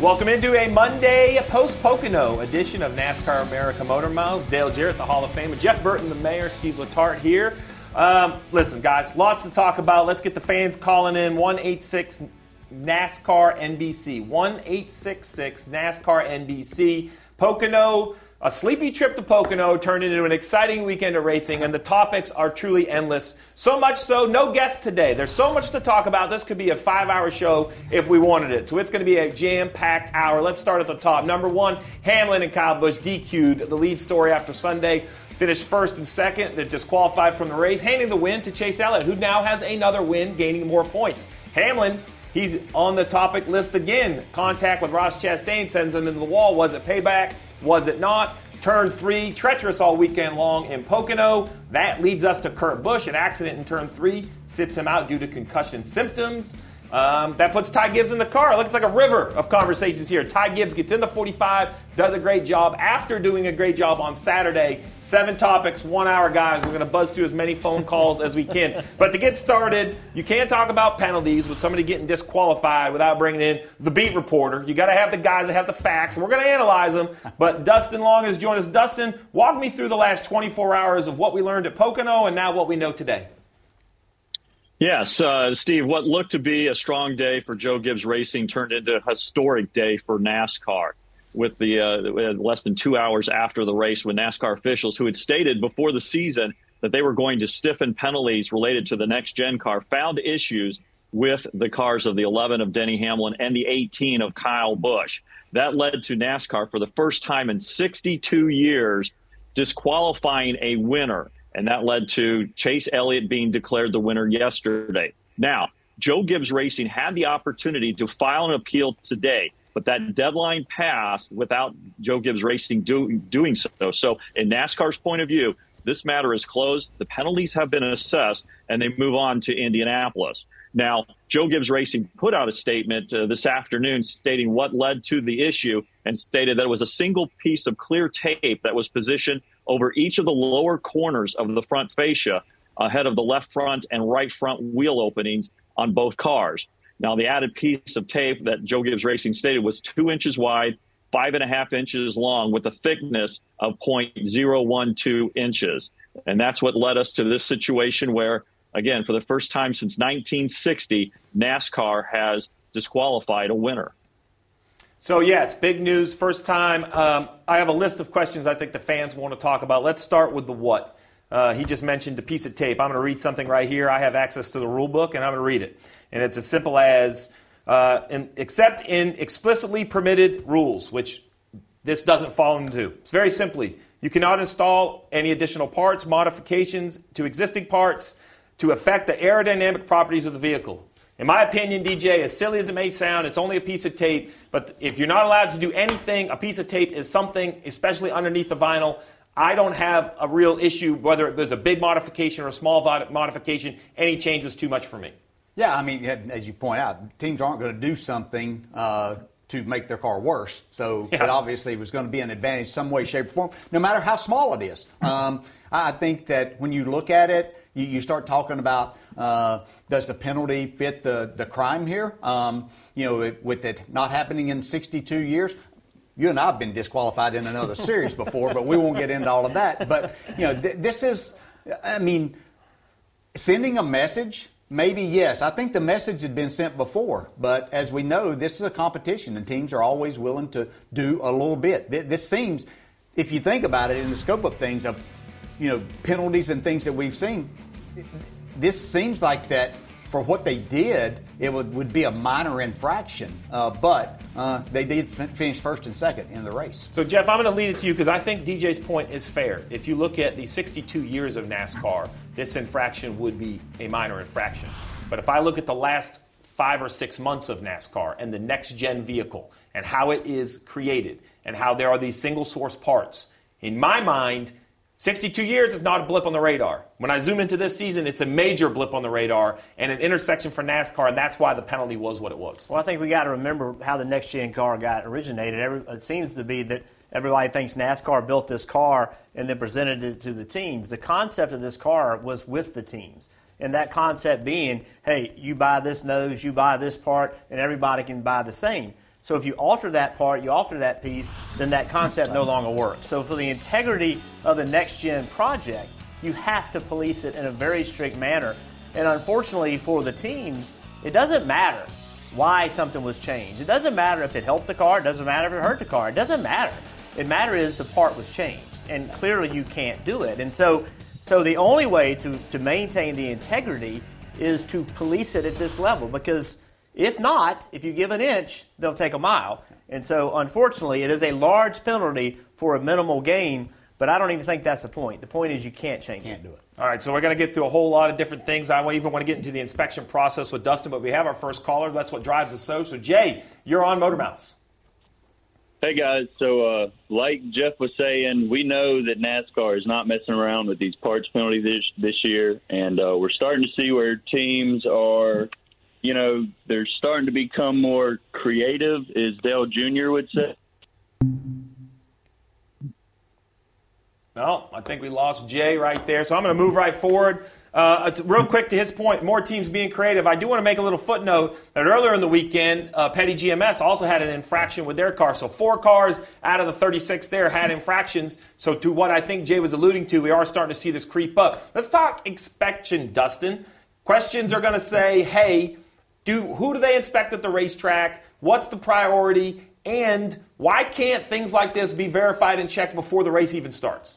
Welcome into a Monday post Pocono edition of NASCAR America Motor Mouths. Dale Jarrett, the Hall of Fame, Jeff Burton, the mayor, Steve Letarte here. Um, listen, guys, lots to talk about. Let's get the fans calling in 186 NASCAR NBC. 1866 NASCAR NBC. Pocono a sleepy trip to Pocono turned into an exciting weekend of racing, and the topics are truly endless. So much so, no guests today. There's so much to talk about. This could be a five hour show if we wanted it. So it's going to be a jam packed hour. Let's start at the top. Number one, Hamlin and Kyle Busch DQ'd the lead story after Sunday. Finished first and second. They're disqualified from the race, handing the win to Chase Elliott, who now has another win, gaining more points. Hamlin He's on the topic list again. Contact with Ross Chastain sends him into the wall. Was it payback? Was it not? Turn three, treacherous all weekend long in Pocono. That leads us to Kurt Busch. An accident in turn three sits him out due to concussion symptoms. Um, that puts Ty Gibbs in the car. Look, it's like a river of conversations here. Ty Gibbs gets in the 45, does a great job after doing a great job on Saturday. Seven topics, one hour, guys. We're going to buzz through as many phone calls as we can. But to get started, you can't talk about penalties with somebody getting disqualified without bringing in the beat reporter. You got to have the guys that have the facts. We're going to analyze them. But Dustin Long has joined us. Dustin, walk me through the last 24 hours of what we learned at Pocono and now what we know today. Yes, uh, Steve, what looked to be a strong day for Joe Gibbs Racing turned into a historic day for NASCAR with the uh, less than two hours after the race when NASCAR officials who had stated before the season that they were going to stiffen penalties related to the next gen car found issues with the cars of the 11 of Denny Hamlin and the 18 of Kyle Busch. That led to NASCAR for the first time in 62 years disqualifying a winner and that led to Chase Elliott being declared the winner yesterday. Now, Joe Gibbs Racing had the opportunity to file an appeal today, but that deadline passed without Joe Gibbs Racing do, doing so. So, in NASCAR's point of view, this matter is closed. The penalties have been assessed, and they move on to Indianapolis. Now, Joe Gibbs Racing put out a statement uh, this afternoon stating what led to the issue and stated that it was a single piece of clear tape that was positioned over each of the lower corners of the front fascia ahead of the left front and right front wheel openings on both cars. Now, the added piece of tape that Joe Gibbs Racing stated was two inches wide, five and a half inches long, with a thickness of 0.012 inches. And that's what led us to this situation where, again, for the first time since 1960, NASCAR has disqualified a winner. So, yes, big news. First time. Um, I have a list of questions I think the fans want to talk about. Let's start with the what. Uh, he just mentioned a piece of tape. I'm going to read something right here. I have access to the rule book, and I'm going to read it. And it's as simple as uh, in, except in explicitly permitted rules, which this doesn't fall into. It's very simply you cannot install any additional parts, modifications to existing parts to affect the aerodynamic properties of the vehicle. In my opinion, DJ, as silly as it may sound, it's only a piece of tape. But if you're not allowed to do anything, a piece of tape is something, especially underneath the vinyl. I don't have a real issue whether it was a big modification or a small modification. Any change was too much for me. Yeah, I mean, as you point out, teams aren't going to do something uh, to make their car worse. So yeah. it obviously was going to be an advantage some way, shape, or form, no matter how small it is. Um, I think that when you look at it, you, you start talking about uh, does the penalty fit the, the crime here? Um, you know, it, with it not happening in 62 years, you and I have been disqualified in another series before, but we won't get into all of that. But, you know, th- this is, I mean, sending a message Maybe yes. I think the message had been sent before, but as we know, this is a competition, and teams are always willing to do a little bit. This seems, if you think about it in the scope of things, of you know penalties and things that we've seen, this seems like that for what they did, it would, would be a minor infraction. Uh, but uh, they did f- finish first and second in the race. So, Jeff, I'm going to lead it to you because I think DJ's point is fair. If you look at the 62 years of NASCAR, this infraction would be a minor infraction. But if I look at the last five or six months of NASCAR and the next gen vehicle and how it is created and how there are these single source parts, in my mind, 62 years is not a blip on the radar. When I zoom into this season, it's a major blip on the radar and an intersection for NASCAR, and that's why the penalty was what it was. Well, I think we got to remember how the next gen car got originated. It seems to be that everybody thinks NASCAR built this car and then presented it to the teams. The concept of this car was with the teams. And that concept being, hey, you buy this nose, you buy this part, and everybody can buy the same. So if you alter that part, you alter that piece, then that concept no longer works. So for the integrity of the next gen project, you have to police it in a very strict manner. And unfortunately for the teams, it doesn't matter why something was changed. It doesn't matter if it helped the car, it doesn't matter if it hurt the car. It doesn't matter. It matters is the part was changed. And clearly you can't do it. And so so the only way to, to maintain the integrity is to police it at this level because if not, if you give an inch, they'll take a mile. And so, unfortunately, it is a large penalty for a minimal gain, but I don't even think that's the point. The point is you can't change can't it. do it. All right, so we're going to get through a whole lot of different things. I even want to get into the inspection process with Dustin, but we have our first caller. That's what drives us so. So, Jay, you're on Motor Mouths. Hey guys, so uh, like Jeff was saying, we know that NASCAR is not messing around with these parts penalties this, this year, and uh, we're starting to see where teams are you know, they're starting to become more creative, as Dale Jr. would say. No, I think we lost Jay right there. So I'm going to move right forward. Uh, real quick to his point, more teams being creative. I do want to make a little footnote that earlier in the weekend, uh, Petty GMS also had an infraction with their car. So four cars out of the 36 there had infractions. So to what I think Jay was alluding to, we are starting to see this creep up. Let's talk inspection, Dustin. Questions are going to say, hey, do who do they inspect at the racetrack? What's the priority? And why can't things like this be verified and checked before the race even starts?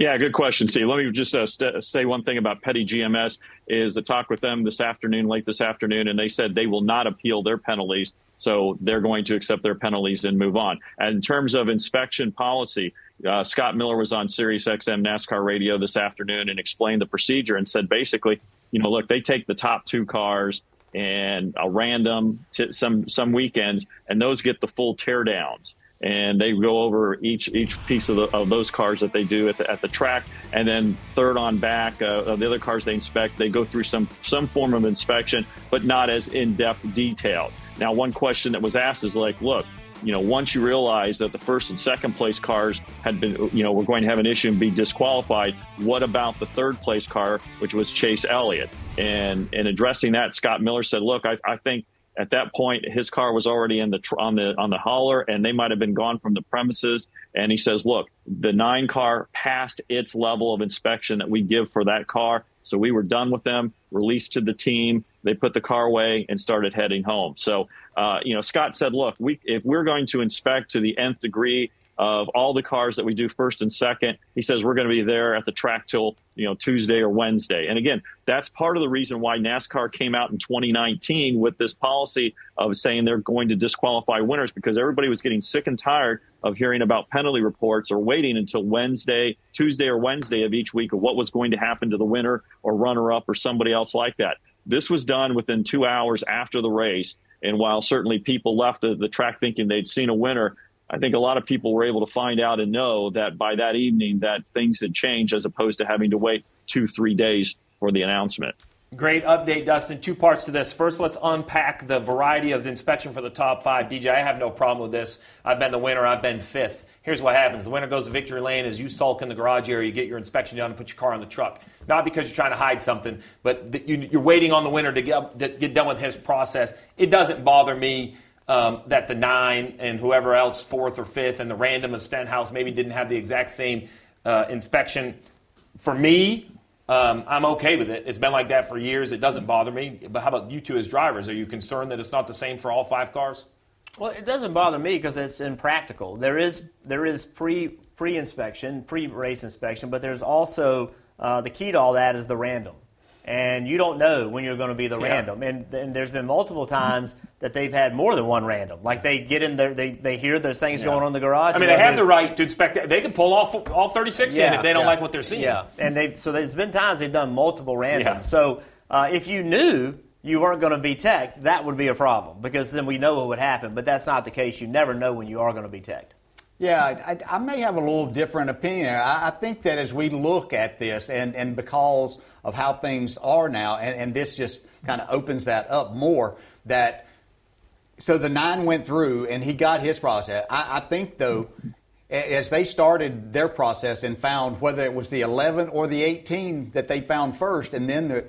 Yeah, good question, Steve. Let me just uh, st- say one thing about Petty GMS is the talk with them this afternoon, late this afternoon, and they said they will not appeal their penalties, so they're going to accept their penalties and move on. And in terms of inspection policy, uh, Scott Miller was on Sirius XM NASCAR radio this afternoon and explained the procedure and said basically you know, look, they take the top two cars and a random t- some some weekends, and those get the full teardowns. And they go over each each piece of, the, of those cars that they do at the, at the track, and then third on back uh, of the other cars they inspect, they go through some some form of inspection, but not as in depth detailed. Now, one question that was asked is like, look, you know, once you realize that the first and second place cars had been, you know, were going to have an issue and be disqualified, what about the third place car, which was Chase Elliott? And in addressing that, Scott Miller said, look, I, I think at that point his car was already in the on the on the hauler and they might have been gone from the premises and he says look the nine car passed its level of inspection that we give for that car so we were done with them released to the team they put the car away and started heading home so uh, you know, Scott said, look, we, if we're going to inspect to the nth degree of all the cars that we do first and second, he says we're going to be there at the track till you know Tuesday or Wednesday. And again, that's part of the reason why NASCAR came out in 2019 with this policy of saying they're going to disqualify winners because everybody was getting sick and tired of hearing about penalty reports or waiting until Wednesday, Tuesday or Wednesday of each week of what was going to happen to the winner or runner up or somebody else like that. This was done within two hours after the race. And while certainly people left the, the track thinking they'd seen a winner, I think a lot of people were able to find out and know that by that evening that things had changed as opposed to having to wait two, three days for the announcement. Great update, Dustin. Two parts to this. First, let's unpack the variety of inspection for the top five. DJ, I have no problem with this. I've been the winner, I've been fifth. Here's what happens the winner goes to victory lane as you sulk in the garage area, you get your inspection done and put your car on the truck. Not because you're trying to hide something, but you're waiting on the winner to get, to get done with his process. It doesn't bother me. Um, that the nine and whoever else, fourth or fifth, and the random of Stenhouse maybe didn't have the exact same uh, inspection. For me, Um, I'm okay with it. It's been like that for years. It doesn't bother me. But how about you two as drivers? Are you concerned that it's not the same for all five cars? Well, it doesn't bother me because it's impractical. There is there is pre pre inspection, pre race inspection, but there's also uh, the key to all that is the random and you don't know when you're going to be the yeah. random. And, and, there's been multiple times that they've had more than one random. Like they get in there, they, they hear there's things yeah. going on in the garage. I mean, they have the right to inspect. It. They can pull all all 36 yeah, in if they don't like what they're seeing. Yeah, and they so there's been times they've done multiple randoms. So uh, if you knew you weren't going to be teched, that would be a problem because then we know what would happen. But that's not the case. You never know when you are going to be teched. Yeah, I, I, may have a little different opinion. I, I, think that as we look at this, and, and because of how things are now, and, and this just kind of opens that up more, that so the nine went through and he got his process. I, I think, though, as they started their process and found whether it was the 11 or the 18 that they found first, and then the,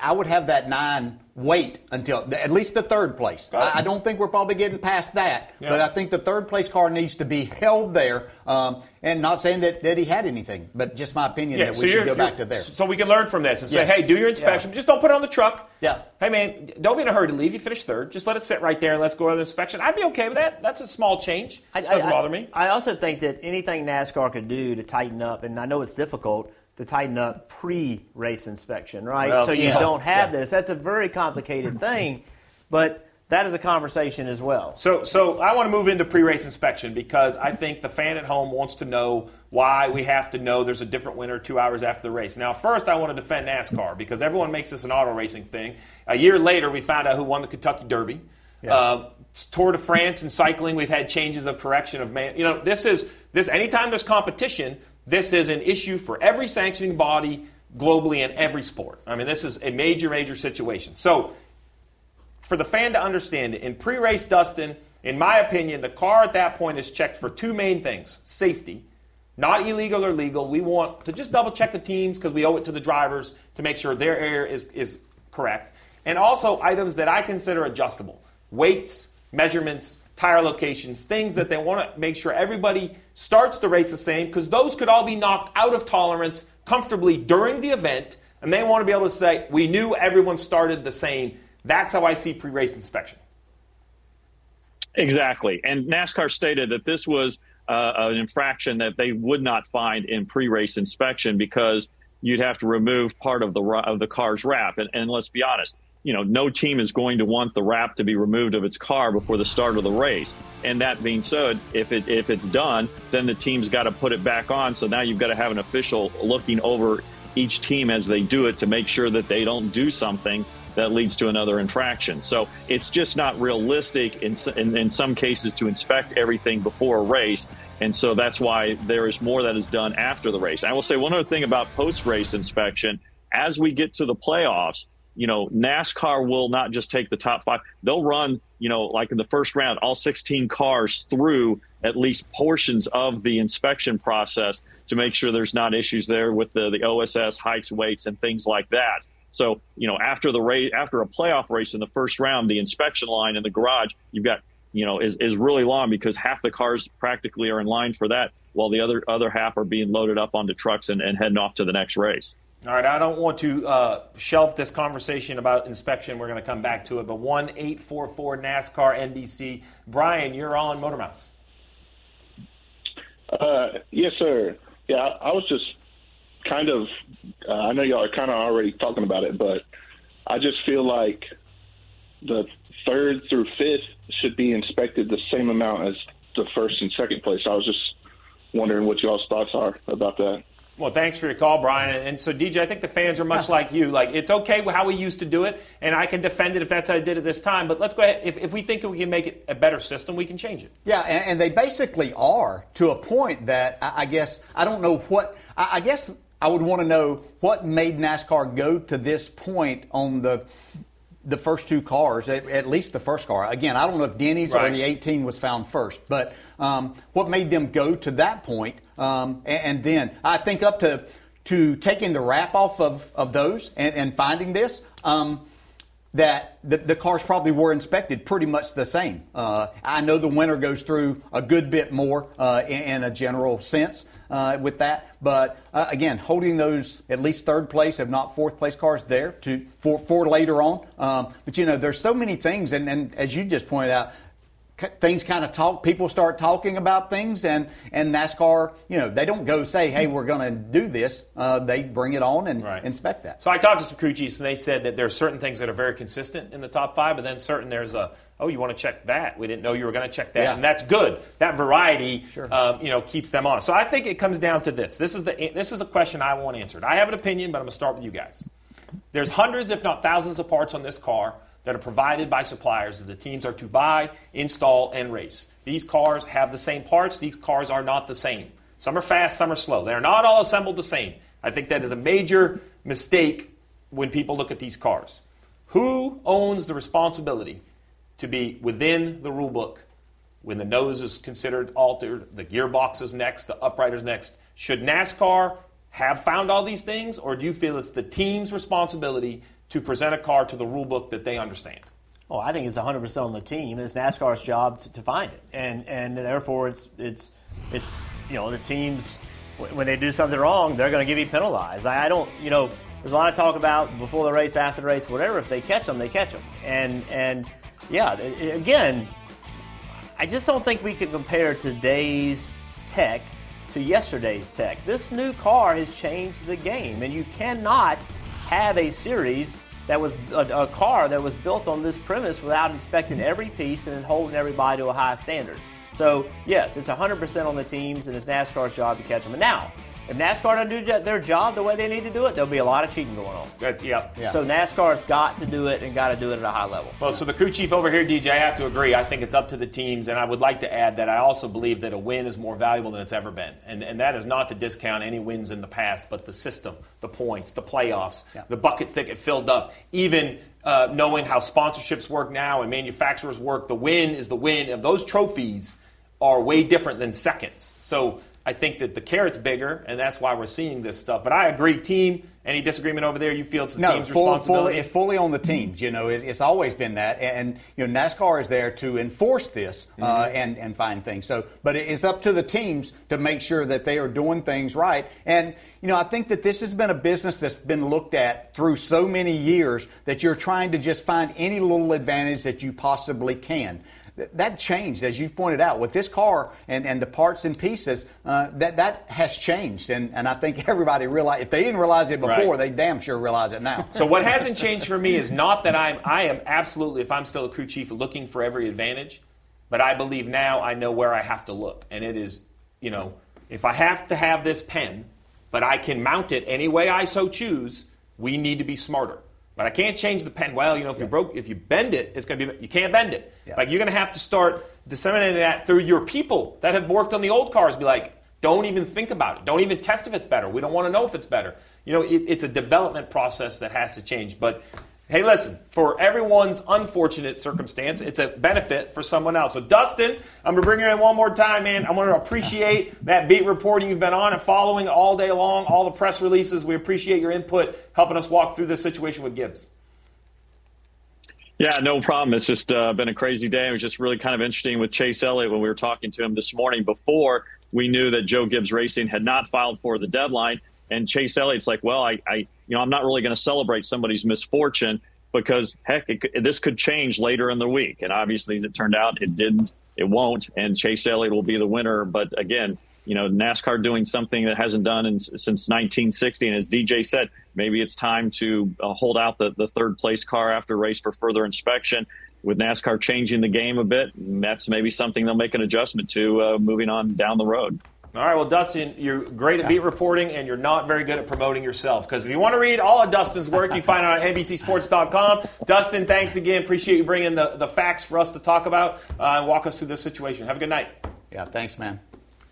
I would have that nine wait until at least the third place. I, I, don't think we're probably getting past that, yeah. but I think the third place car needs to be held there. Um, and not saying that, that he had anything, but just my opinion yeah, that so we should go back to there. So we can learn from this and say, yes. hey, do your inspection, yeah. just don't put it on the truck. Yeah. Hey man, don't be in a hurry to leave. You finish third. Just let it sit right there and let's go to the inspection. I'd be okay with that. That's a small change. It doesn't I, bother me. I also think that anything NASCAR could do to tighten up, and I know it's difficult to tighten up pre-race inspection, right? Well, so you yeah. don't have yeah. this. That's a very complicated thing, but that is a conversation as well. So, so I want to move into pre-race inspection because I think the fan at home wants to know why we have to know there's a different winner two hours after the race. Now, first, I want to defend NASCAR because everyone makes this an auto racing thing. A year later, we found out who won the Kentucky Derby. Yeah. Uh, Tour de France and cycling, we've had changes of correction of man. You know, this is this. Anytime there's competition, this is an issue for every sanctioning body globally in every sport. I mean, this is a major, major situation. So, for the fan to understand it, in pre race Dustin, in my opinion, the car at that point is checked for two main things safety, not illegal or legal. We want to just double check the teams because we owe it to the drivers to make sure their air is, is correct. And also items that I consider adjustable weights, measurements, tire locations, things that they want to make sure everybody starts the race the same because those could all be knocked out of tolerance comfortably during the event. And they want to be able to say, we knew everyone started the same. That's how I see pre race inspection. Exactly. And NASCAR stated that this was uh, an infraction that they would not find in pre race inspection because you'd have to remove part of the, of the car's wrap. And, and let's be honest, you know, no team is going to want the wrap to be removed of its car before the start of the race. And that being said, if it if it's done, then the team's got to put it back on. So now you've got to have an official looking over each team as they do it to make sure that they don't do something that leads to another infraction. So it's just not realistic in, in, in some cases to inspect everything before a race. And so that's why there is more that is done after the race. I will say one other thing about post race inspection. As we get to the playoffs, you know, NASCAR will not just take the top five. They'll run, you know, like in the first round, all 16 cars through at least portions of the inspection process to make sure there's not issues there with the, the OSS heights, weights, and things like that. So, you know, after the race, after a playoff race in the first round, the inspection line in the garage, you've got, you know, is, is really long because half the cars practically are in line for that, while the other other half are being loaded up onto trucks and, and heading off to the next race. All right, I don't want to uh, shelf this conversation about inspection. We're going to come back to it. But 1 844 NASCAR NBC. Brian, you're on Motor Mouths. Uh, yes, sir. Yeah, I, I was just kind of, uh, I know y'all are kind of already talking about it, but I just feel like the third through fifth should be inspected the same amount as the first and second place. I was just wondering what y'all's thoughts are about that. Well, thanks for your call, Brian. And so, DJ, I think the fans are much like you. Like, it's okay how we used to do it, and I can defend it if that's how I did it this time. But let's go ahead. If, if we think we can make it a better system, we can change it. Yeah, and, and they basically are to a point that I, I guess I don't know what. I, I guess I would want to know what made NASCAR go to this point on the the first two cars, at, at, least the first car. Again, I don't know if Denny's right. or the 18 was found first, but um, what made them go to that point, um, and, and, then I think up to to taking the wrap off of, of those and, and finding this. Um, that the, the, cars probably were inspected pretty much the same. Uh, I know the winter goes through a good bit more uh, in, in, a general sense uh, with that, but uh, again, holding those at least third place, if not fourth place cars there to for, for later on. Um, but you know, there's so many things, and, and as you just pointed out, things kind of talk people start talking about things and and nascar you know they don't go say hey we're going to do this. Uh, they bring it on and right. inspect that. So i talked to some crew chiefs and they said that there are certain things that are very consistent in the top five but then certain there's a oh you want to check that? We didn't know you were going to check that. Yeah. and that's good. That variety sure. um, you know keeps them on so i think it comes down to this. This is the this is the question i want answered. I have an opinion but i'm going to start with you guys. There's hundreds if not thousands of parts on this car that are provided by suppliers that the teams are to buy, install, and race. These cars have the same parts. These cars are not the same. Some are fast, some are slow. They are not all assembled the same. I think that is a major mistake when people look at these cars. Who owns the responsibility to be within the rule book when the nose is considered altered, the gearbox is next, the upright is next? Should NASCAR have found all these things, or do you feel it's the team's responsibility to present a car to the rule book that they understand? Oh, I think it's 100% on the team. It's NASCAR's job to, to find it, and and therefore it's it's it's you know the teams when they do something wrong, they're going to give you penalized. I, I, don't, you know, there's a lot of talk about before the race, after the race, whatever. If they catch them, they catch them, and and yeah, again, I just don't think we can compare today's tech to yesterday's tech. This new car has changed the game, and you cannot have a series that was a, a, car that was built on this premise without inspecting every piece and then holding everybody to a high standard. So, yes, it's 100% on the teams, and it's NASCAR's job to catch them. And now, if NASCAR don't do their job the way they need to do it, there'll be a lot of cheating going on. That's, yep. Yeah. So NASCAR's got to do it and got to do it at a high level. Well, so the crew chief over here, DJ, I have to agree. I think it's up to the teams, and I would like to add that I also believe that a win is more valuable than it's ever been. And, and that is not to discount any wins in the past, but the system, the points, the playoffs, yeah. the buckets that get filled up, even uh, knowing how sponsorships work now and manufacturers work, the win is the win. And those trophies are way different than seconds. So I think that the carrot's bigger, and that's why we're seeing this stuff. But I agree, team. Any disagreement over there? You feel it's the no, team's full, responsibility? Fully, fully on the teams. You know, it, it's always been that, and you know, NASCAR is there to enforce this uh, mm-hmm. uh, and and find things. So, but it's up to the teams to make sure that they are doing things right. And you know, I think that this has been a business that's been looked at through so many years that you're trying to just find any little advantage that you possibly can that changed, as you pointed out, with this car and, and the parts and pieces. Uh, that that has changed, and, and I think everybody realize if they didn't realize it before, right. they damn sure realize it now. So what hasn't changed for me is not that I'm I am absolutely, if I'm still a crew chief, looking for every advantage, but I believe now I know where I have to look, and it is, you know, if I have to have this pen, but I can mount it any way I so choose, we need to be smarter. But I can't change the pen. Well, you know, if yeah. you broke, if you bend it, it's going to be. You can't bend it. Yeah. Like you're going to have to start disseminating that through your people that have worked on the old cars. Be like, don't even think about it. Don't even test if it's better. We don't want to know if it's better. You know, it, it's a development process that has to change. But Hey, listen, for everyone's unfortunate circumstance, it's a benefit for someone else. So, Dustin, I'm going to bring you in one more time, man. I want to appreciate that beat reporting you've been on and following all day long, all the press releases. We appreciate your input, helping us walk through this situation with Gibbs. Yeah, no problem. It's just uh, been a crazy day. It was just really kind of interesting with Chase Elliott when we were talking to him this morning before we knew that Joe Gibbs Racing had not filed for the deadline. And Chase Elliott's like, well, I, I you know, I'm not really going to celebrate somebody's misfortune because heck, it, this could change later in the week. And obviously, as it turned out, it didn't. It won't. And Chase Elliott will be the winner. But again, you know, NASCAR doing something that hasn't done in, since 1960. And as DJ said, maybe it's time to uh, hold out the, the third place car after race for further inspection. With NASCAR changing the game a bit, that's maybe something they'll make an adjustment to uh, moving on down the road. All right, well, Dustin, you're great at beat reporting, and you're not very good at promoting yourself. Because if you want to read all of Dustin's work, you can find it on NBCSports.com. Dustin, thanks again. Appreciate you bringing the, the facts for us to talk about uh, and walk us through this situation. Have a good night. Yeah, thanks, man.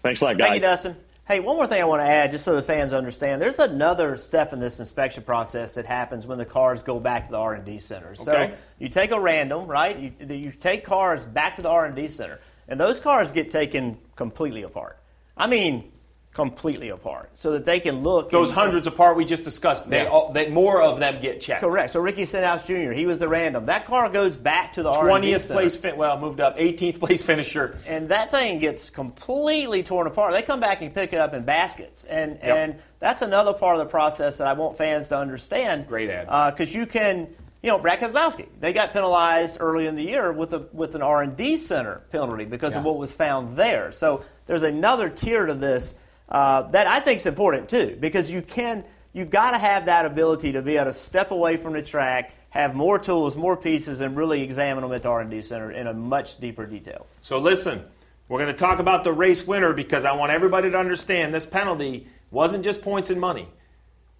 Thanks a lot, guys. Thank you, Dustin. Hey, one more thing I want to add, just so the fans understand. There's another step in this inspection process that happens when the cars go back to the R&D center. So okay. you take a random, right? You, you take cars back to the R&D center, and those cars get taken completely apart. I mean, completely apart so that they can look. Those hundreds apart we just discussed, they, Yeah. all, they more of them get checked. Correct. So Ricky Stenhouse Jr. He was the random. That car goes back to the Twentieth place, fin- well, moved up. 18th place finisher. and that thing gets completely torn apart. They come back and pick it up in baskets, and Yep. and that's another part of the process that I want fans to understand. Great add. Uh, because you can, you know, Brad Keselowski, they got penalized early in the year with a with an R and D center penalty because of what was found there. So there's another tier to this uh, that I think is important too, because you can. You've got to have that ability to be able to step away from the track, have more tools, more pieces, and really examine them at the R&D center in a much deeper detail. So listen, we're going to talk about the race winner because I want everybody to understand this penalty wasn't just points and money.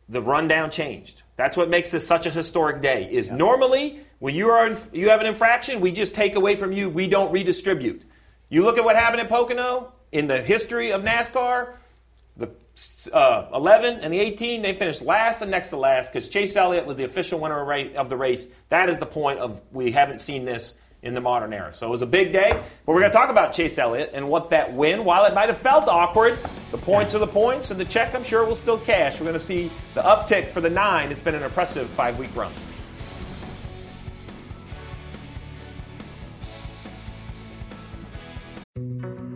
The rundown changed. That's what makes this such a historic day. Is normally when you are in, you have an infraction, we just take away from you. We don't redistribute. You look at what happened at Pocono in the history of NASCAR. The uh, 11 and the 18, they finished last and next to last because Chase Elliott was the official winner of the race. That is the point of we haven't seen this in the modern era. So it was a big day. But we're going to talk about Chase Elliott and what that win, while it might have felt awkward, the points are the points, and the check I'm sure will still cash. We're going to see the uptick for the nine. It's been an impressive five week run.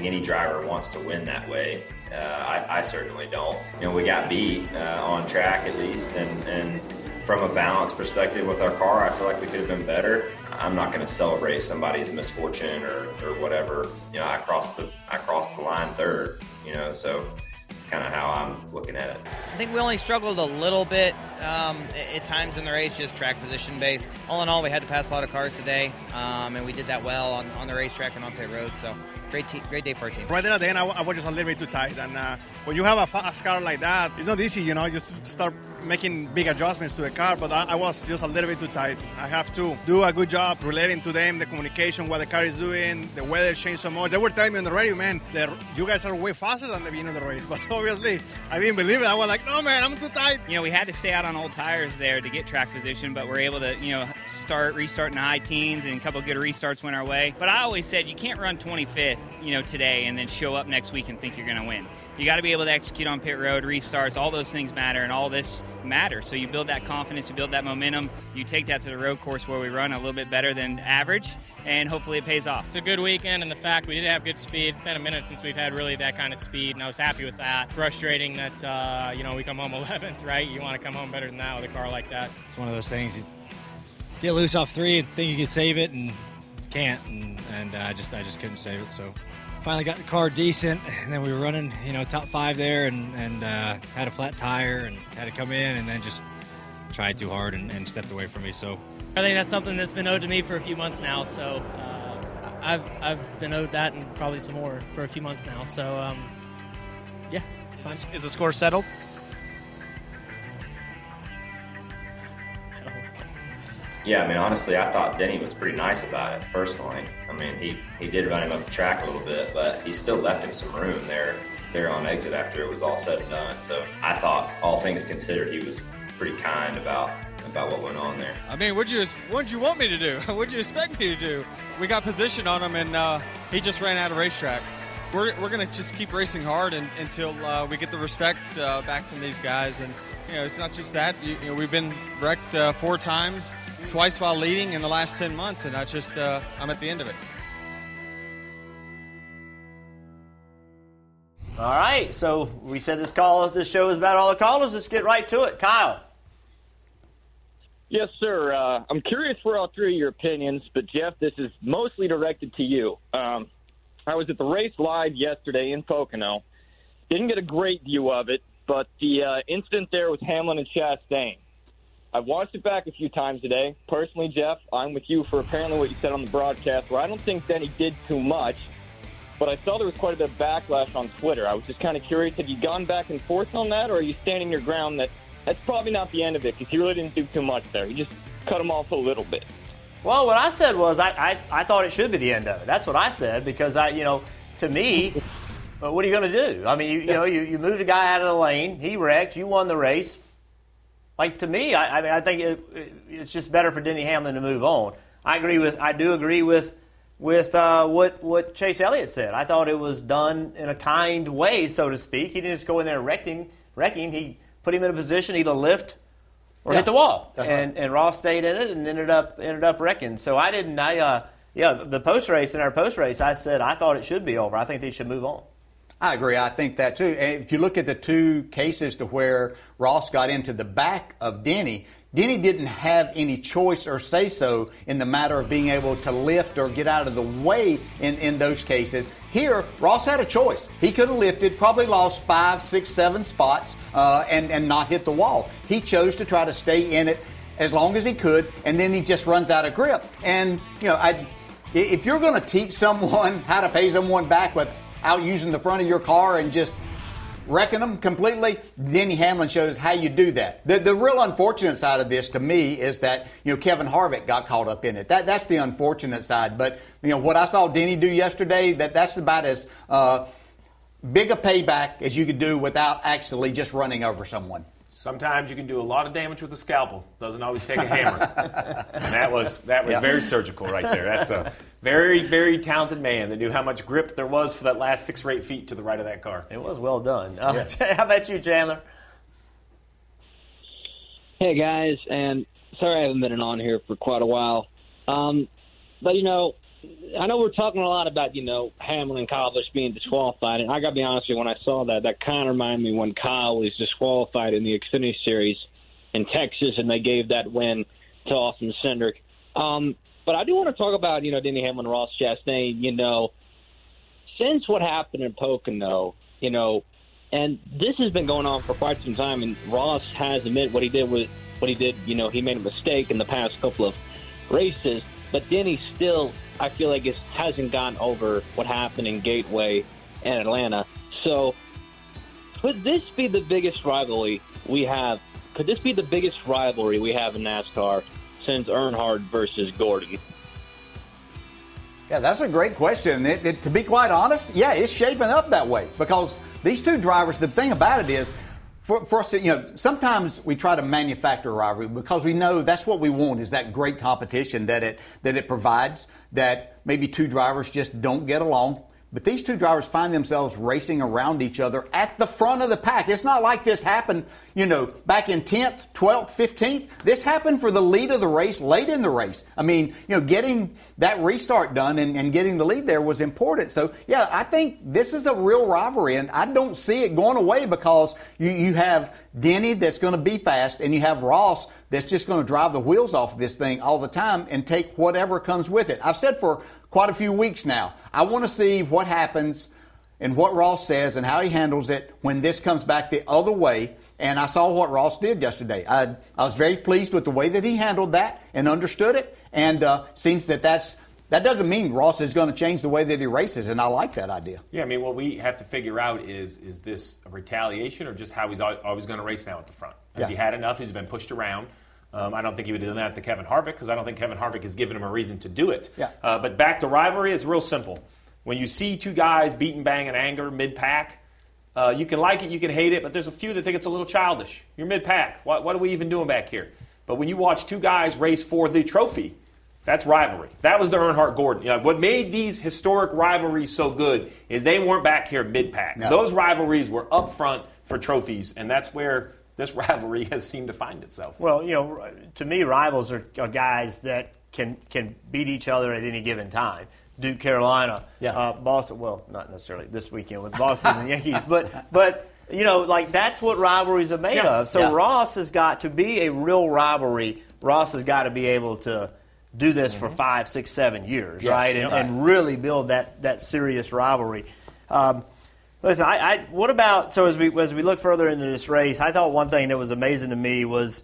Think any driver wants to win that way. Uh, I, I certainly don't. You know, we got beat uh, on track at least, and, and from a balance perspective with our car, I feel like we could have been better. I'm not going to celebrate somebody's misfortune or, or whatever. You know, I crossed the I crossed the line third. You know, so it's kind of how I'm looking at it. I think we only struggled a little bit um, at, times in the race, just track position based. All in all, we had to pass a lot of cars today, um, and we did that well on, on the racetrack and on pit road. So great, great day for our team. Right there at the end, I, was just a little bit too tight. And uh, when you have a fast car like that, it's not easy, you know, just start making big adjustments to the car. But I, I was just a little bit too tight. I have to do a good job relating to them, the communication, what the car is doing. The weather changed so much. They were telling me on the radio, man, you guys are way faster than the beginning of the race. But obviously, I didn't believe it. I was like, no, man, I'm too tight. You know, we had to stay out on old tires there to get track position, but we're able to, you know, start, restart in the high teens, and a couple good restarts went our way. But I always said you can't run 25th, you know, today and then show up next week and think you're going to win. You got to be able to execute on pit road, restarts, all those things matter, and all this matters. So you build that confidence, you build that momentum, you take that to the road course where we run a little bit better than average, and hopefully it pays off. It's a good weekend, and the fact we did have good speed. It's been a minute since we've had really that kind of speed, and I was happy with that. Frustrating that uh, you know we come home 11th, right? You want to come home better than that with a car like that. It's one of those things. You get loose off three and think you can save it, and can't, and, and uh, just I just couldn't save it. So finally got the car decent, and then we were running, you know, top five there, and and uh, had a flat tire, and had to come in, and then just tried too hard and, and stepped away from me. So I think that's something that's been owed to me for a few months now. So uh, I've I've been owed that and probably some more for a few months now. So um, yeah, fine. Is the score settled? Yeah, I mean, honestly, I thought Denny was pretty nice about it personally. I mean, he, he did run him up the track a little bit, but he still left him some room there there on exit after it was all said and done. So I thought, all things considered, he was pretty kind about about what went on there. I mean, what'd you what'd you want me to do? What'd you expect me to do? We got position on him, and uh, he just ran out of racetrack. We're, we're gonna just keep racing hard and, until uh, we get the respect uh, back from these guys. And you know, it's not just that. You, you know, we've been wrecked uh, four times, twice while leading in the last ten months, and I just uh, I'm at the end of it. All right, so we said this call, this show is about all the callers. Let's get right to it. Kyle. Yes, sir. Uh, I'm curious for all three of your opinions, but Jeff, this is mostly directed to you. Um, I was at the race live yesterday in Pocono. Didn't get a great view of it, but the uh, incident there with Hamlin and Chastain. I've watched it back a few times today. Personally, Jeff, I'm with you for apparently what you said on the broadcast, where I don't think Denny did too much. but I saw there was quite a bit of backlash on Twitter. I was just kind of curious, have you gone back and forth on that, or are you standing your ground that that's probably not the end of it because he really didn't do too much there. He just cut him off a little bit. Well, what I said was I, I, I thought it should be the end of it. That's what I said because I, you know, to me, uh, what are you going to do? I mean, you, you know, you, you moved a guy out of the lane, he wrecked, you won the race. Like to me, I, I mean, I think it, it, it's just better for Denny Hamlin to move on. I agree with, I do agree with, with uh, what what Chase Elliott said. I thought it was done in a kind way, so to speak. He didn't just go in there and wreck him. He put him in a position either lift or Yeah, hit the wall, that's and and Ross stayed in it and ended up ended up wrecking. So I didn't. I uh, yeah, the post race in our post race, I said I thought it should be over. I think they should move on. I agree. I think that too. And if you look at the two cases to where Ross got into the back of Denny, Denny didn't have any choice or say so in the matter of being able to lift or get out of the way in, in those cases. Here, Ross had a choice. He could have lifted, probably lost five, six, seven spots, uh, and, and not hit the wall. He chose to try to stay in it as long as he could, and then he just runs out of grip. And, you know, I, if you're going to teach someone how to pay someone back without using the front of your car and just wrecking them completely, Denny Hamlin shows how you do that. The, the real unfortunate side of this to me is that, you know, Kevin Harvick got caught up in it. That, that's the unfortunate side. But, you know, what I saw Denny do yesterday, that, that's about as uh, big a payback as you could do without actually just running over someone. Sometimes you can do a lot of damage with a scalpel. Doesn't always take a hammer. and that was that was Yep. very surgical right there. That's a very very talented man that knew how much grip there was for that last six or eight feet to the right of that car. It was well done. Uh, how about you, Chandler? Hey guys, and sorry I haven't been on here for quite a while. Um, but you know, I know we're talking a lot about you know Hamlin and Kyle Busch being disqualified, and I got to be honest with you, when I saw that, that kind of reminded me when Kyle was disqualified in the Xfinity Series in Texas, and they gave that win to Austin Cindric. Um, but I do want to talk about you know Denny Hamlin, Ross Chastain. You know, since what happened in Pocono, you know, and this has been going on for quite some time. And Ross has admitted what he did was what he did. You know, he made a mistake in the past couple of races, but Denny still, I feel like, it hasn't gone over what happened in Gateway and Atlanta. So, could this be the biggest rivalry we have? Could this be the biggest rivalry we have in NASCAR since Earnhardt versus Gordon? Yeah, that's a great question. It, it, to be quite honest, yeah, it's shaping up that way because these two drivers. The thing about it is, for, for us, you know, sometimes we try to manufacture a rivalry because we know that's what we want is that great competition that it that it provides. That maybe two drivers just don't get along. But these two drivers find themselves racing around each other at the front of the pack. It's not like this happened, you know, back in 10th, 12th, 15th. This happened for the lead of the race late in the race. I mean, you know, getting that restart done and, and getting the lead there was important. So, yeah, I think this is a real rivalry, and I don't see it going away because you, you have Denny that's going to be fast, and you have Ross that's just going to drive the wheels off this thing all the time and take whatever comes with it. I've said for quite a few weeks now, I want to see what happens and what Ross says and how he handles it when this comes back the other way. And I saw what Ross did yesterday. I, I was very pleased with the way that he handled that and understood it. And uh, seems that that's that doesn't mean Ross is going to change the way that he races, and I like that idea. Yeah, I mean, what we have to figure out is is this a retaliation or just how he's always going to race now at the front? Has Yeah. he had enough? He's been pushed around. Um, I don't think he would have done that to Kevin Harvick because I don't think Kevin Harvick has given him a reason to do it. Yeah. Uh, but back to rivalry, it's real simple. When you see two guys beat and bang in anger mid pack, uh, you can like it, you can hate it, but there's a few that think it's a little childish. You're mid pack. What, what are we even doing back here? But when you watch two guys race for the trophy, that's rivalry. That was the Earnhardt Gordon. You know, what made these historic rivalries so good is they weren't back here mid pack. No. Those rivalries were up front for trophies, and that's where this rivalry has seemed to find itself. Well, you know, to me, rivals are, are guys that can can beat each other at any given time. Duke, Carolina, Yeah. uh, Boston. Well, not necessarily this weekend with Boston and the Yankees, but but you know, like that's what rivalries are made Yeah. of. So Yeah. Ross has got to be a real rivalry. Ross has got to be able to do this for five, six, seven years, Yes. right? And, Right. and really build that that serious rivalry. Um, Listen, I, I what about so as we as we look further into this race, I thought one thing that was amazing to me was,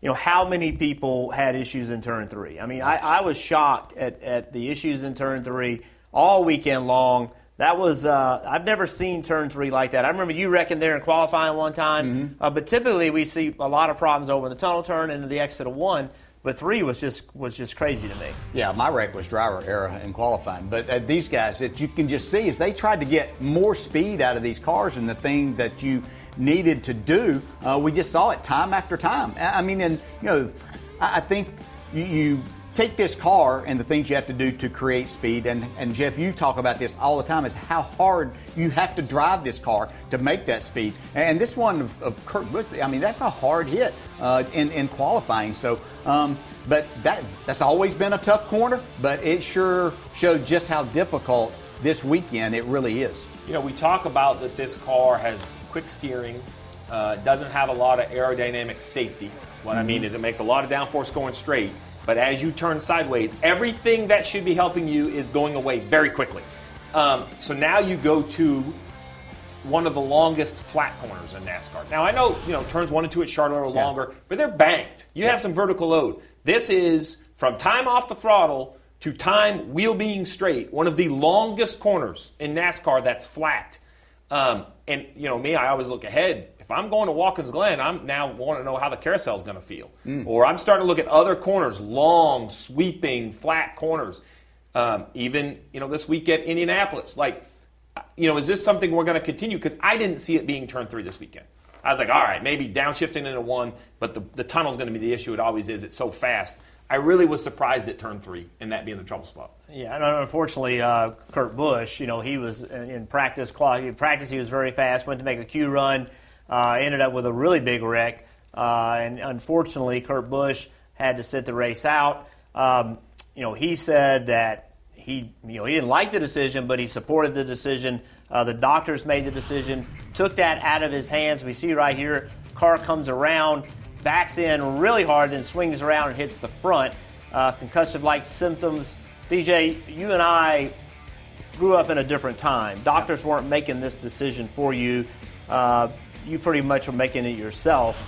you know, how many people had issues in turn three. I mean, I, I was shocked at, at the issues in turn three all weekend long. That was uh, I've never seen turn three like that. I remember you wrecking there in qualifying one time, Mm-hmm. uh, but typically we see a lot of problems over the tunnel turn into the exit of one. But three was just was just crazy to me. Yeah, my wreck was driver error in qualifying. But uh, these guys, that you can just see, is they tried to get more speed out of these cars, and the thing that you needed to do, uh, we just saw it time after time. I mean, and you know, I I think you, you take this car and the things you have to do to create speed. And, and Jeff, you talk about this all the time. Is how hard you have to drive this car to make that speed. And this one of, of Kurt Busch, I mean, that's a hard hit uh, in in qualifying. So, um, but that that's always been a tough corner. But it sure showed just how difficult this weekend it really is. You know, we talk about that this car has quick steering, uh, doesn't have a lot of aerodynamic safety. What I mean Mhm. is it makes a lot of downforce going straight, but as you turn sideways, everything that should be helping you is going away very quickly. Um, so now you go to one of the longest flat corners in NASCAR. Now I know you know turns one and two at Charlotte are longer, but they're banked. You have some vertical load. This is from time off the throttle to time wheel being straight, one of the longest corners in NASCAR that's flat. Um, and you know me, I always look ahead. If I'm going to Watkins Glen, I'm now want to know how the carousel is going to feel. Or I'm starting to look at other corners, long, sweeping, flat corners. Um, even you know this week at Indianapolis, like you know, is this something we're going to continue? Because I didn't see it being turned three this weekend. I was like, all right, maybe downshifting into one, but the, the tunnel's going to be the issue. It always is. It's so fast. I really was surprised at turn three and that being the trouble spot. Yeah, and unfortunately, uh, Kurt Busch, you know, he was in practice. In practice, he was very fast. Went to make a Q run, uh, ended up with a really big wreck, uh, and unfortunately, Kurt Busch had to sit the race out. Um, you know, he said that he, you know, he didn't like the decision, but he supported the decision. Uh, the doctors made the decision, took that out of his hands. We see right here, car comes around, backs in really hard, then swings around and hits the front. Uh, concussive-like symptoms. DJ, you and I grew up in a different time. Doctors weren't making this decision for you. Uh, you pretty much were making it yourself.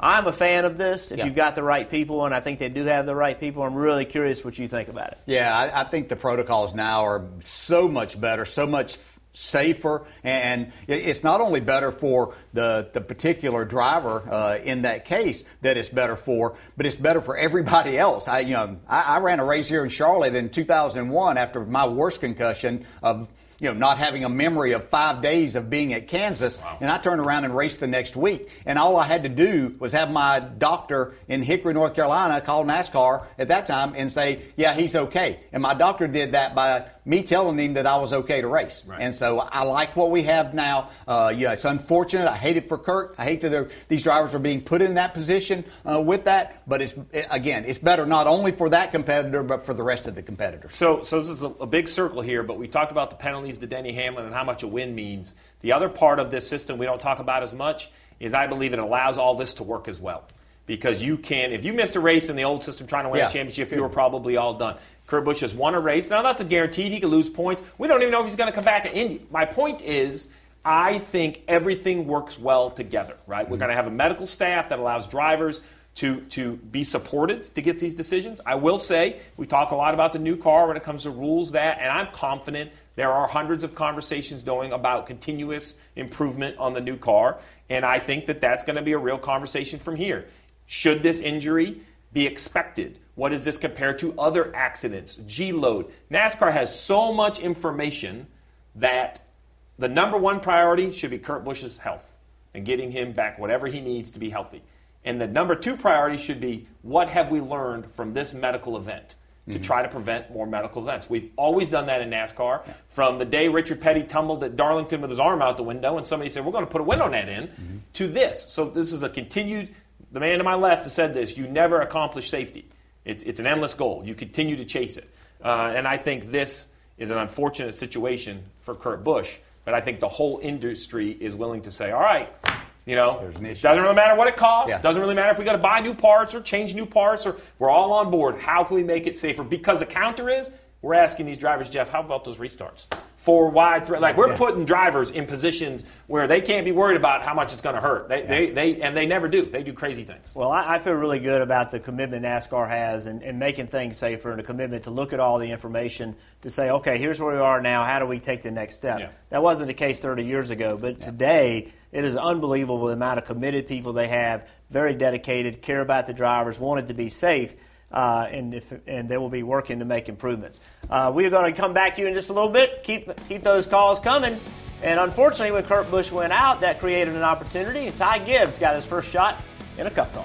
I'm a fan of this. If Yeah. you've got the right people, and I think they do have the right people, I'm really curious what you think about it. Yeah, I, I think the protocols now are so much better, so much safer, and it's not only better for the, the particular driver uh, in that case that it's better for, but it's better for everybody else. I, you know, I, I ran a race here in Charlotte in 2001 after my worst concussion of you know, not having a memory of five days of being at Kansas, and I turned around and raced the next week. And all I had to do was have my doctor in Hickory, North Carolina, call NASCAR at that time and say, "Yeah, he's okay." And my doctor did that by me telling him that I was okay to race. And so I like what we have now. Uh, yeah, it's unfortunate. I hate it for Kurt. I hate that these drivers are being put in that position uh, with that. But it's again, it's better not only for that competitor, but for the rest of the competitors. So, so this is a, a big circle here, but we talked about the penalties to Denny Hamlin and how much a win means. The other part of this system we don't talk about as much is I believe it allows all this to work as well. Because you can, if you missed a race in the old system trying to win Yeah. a championship, you were probably all done. Kurt Busch has won a race. Now, that's a guaranteed. He could lose points. We don't even know if he's going to come back at Indy. My point is, I think everything works well together, right? We're mm-hmm. going to have a medical staff that allows drivers to, to be supported to get these decisions. I will say, we talk a lot about the new car when it comes to rules that, and I'm confident there are hundreds of conversations going about continuous improvement on the new car, and I think that that's going to be a real conversation from here. Should this injury be expected? What does this compare to other accidents? G load. NASCAR has so much information that the number one priority should be Kurt Busch's health and getting him back whatever he needs to be healthy. And the number two priority should be what have we learned from this medical event to try to prevent more medical events. We've always done that in NASCAR. From the day Richard Petty tumbled at Darlington with his arm out the window and somebody said, We're going to put a window net in, to this. So this is a continued, the man to my left has said this you never accomplish safety. It's, it's an endless goal. You continue to chase it. Uh, and I think this is an unfortunate situation for Kurt Busch, but I think the whole industry is willing to say, all right, you know, doesn't really matter what it costs. Yeah. Doesn't really matter if we got to buy new parts or change new parts or we're all on board. How can we make it safer? Because the counter is we're asking these drivers, Jeff, how about those restarts? four wide threat. Like we're putting drivers in positions where they can't be worried about how much it's going to hurt. They, they, they, and they never do. They do crazy things. Well, I, I feel really good about the commitment NASCAR has and, and making things safer and a commitment to look at all the information to say, okay, here's where we are now. How do we take the next step? Yeah. That wasn't the case 30 years ago, but today it is unbelievable the amount of committed people they have, very dedicated, care about the drivers, wanted to be safe. Uh, and, if, and they will be working to make improvements. Uh, we are going to come back to you in just a little bit. Keep keep those calls coming. And unfortunately, when Kurt Busch went out, that created an opportunity. And Ty Gibbs got his first shot in a Cup car.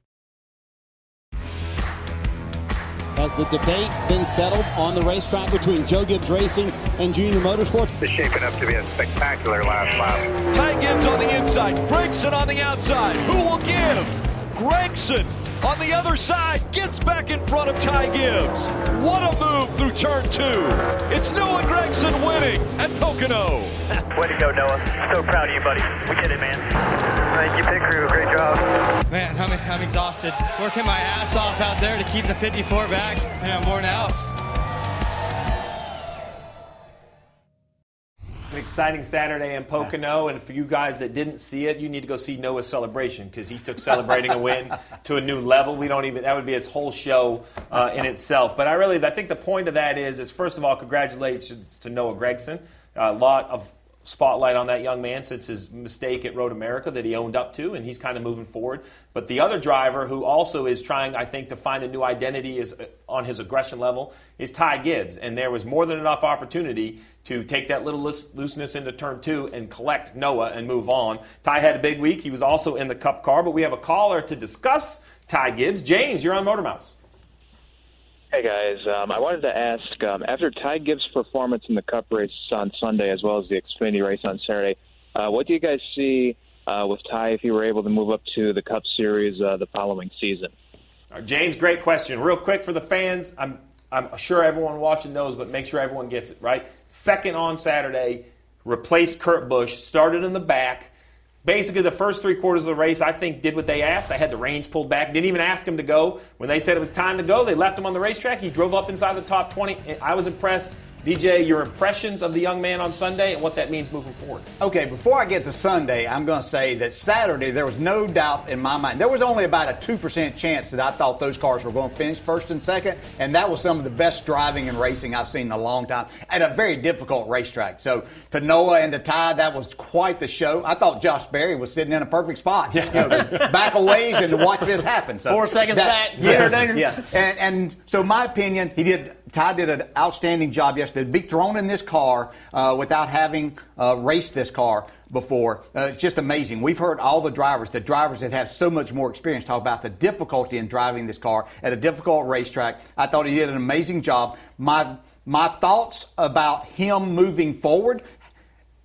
Has the debate been settled on the racetrack between Joe Gibbs Racing and Junior Motorsports? It's shaping up to be a spectacular last lap. Ty Gibbs on the inside, Gragson on the outside. Who will give? Gragson on the other side gets back in front of Ty Gibbs. What a move through turn two. It's Noah Gragson winning at Pocono. Way to go, Noah. So proud of you, buddy. We did it, man. Thank you, pit crew. Great job. Man, I'm, I'm exhausted. Working my ass off out there to keep the 54 back, and I'm worn out. Exciting Saturday in Pocono, and for you guys that didn't see it, you need to go see Noah's celebration because he took celebrating a win to a new level. We don't even that would be its whole show uh, in itself. But I really, I think the point of that is, is first of all, congratulations to Noah Gragson. A lot of spotlight on that young man since his mistake at Road America that he owned up to, and he's kind of moving forward. But the other driver who also is trying, I think, to find a new identity is uh, on his aggression level is Ty Gibbs, and there was more than enough opportunity to take that little looseness into turn two and collect Noah and move on. Ty had a big week. He was also in the Cup car, but we have a caller to discuss Ty Gibbs. James, you're on Motor Mouths. Hey guys, um, I wanted to ask um, after Ty Gibbs' performance in the Cup race on Sunday, as well as the Xfinity race on Saturday, uh, what do you guys see uh, with Ty if he were able to move up to the Cup Series uh, the following season? James, great question. Real quick for the fans, I'm I'm sure everyone watching knows, but make sure everyone gets it right. Second on Saturday, replaced Kurt Busch, started in the back basically the first three quarters of the race, I think, did what they asked. They had the reins pulled back, didn't even ask him to go. When they said it was time to go, they left him on the racetrack. He drove up inside the top 20. I was impressed. DJ, your impressions of the young man on Sunday and what that means moving forward. Okay, before I get to Sunday, I'm going to say that Saturday there was no doubt in my mind. There was only about a 2% chance that I thought those cars were going to finish first and second, and that was some of the best driving and racing I've seen in a long time at a very difficult racetrack. So to Noah and to Ty, that was quite the show. I thought Josh Berry was sitting in a perfect spot. Yeah. You know, back a ways and watch this happen. So Four seconds that, back, yes, yes. And, and so my opinion, he did Ty did an outstanding job yesterday. Be thrown in this car uh, without having uh, raced this car before, uh, it's just amazing. We've heard all the drivers, the drivers that have so much more experience, talk about the difficulty in driving this car at a difficult racetrack. I thought he did an amazing job. My my thoughts about him moving forward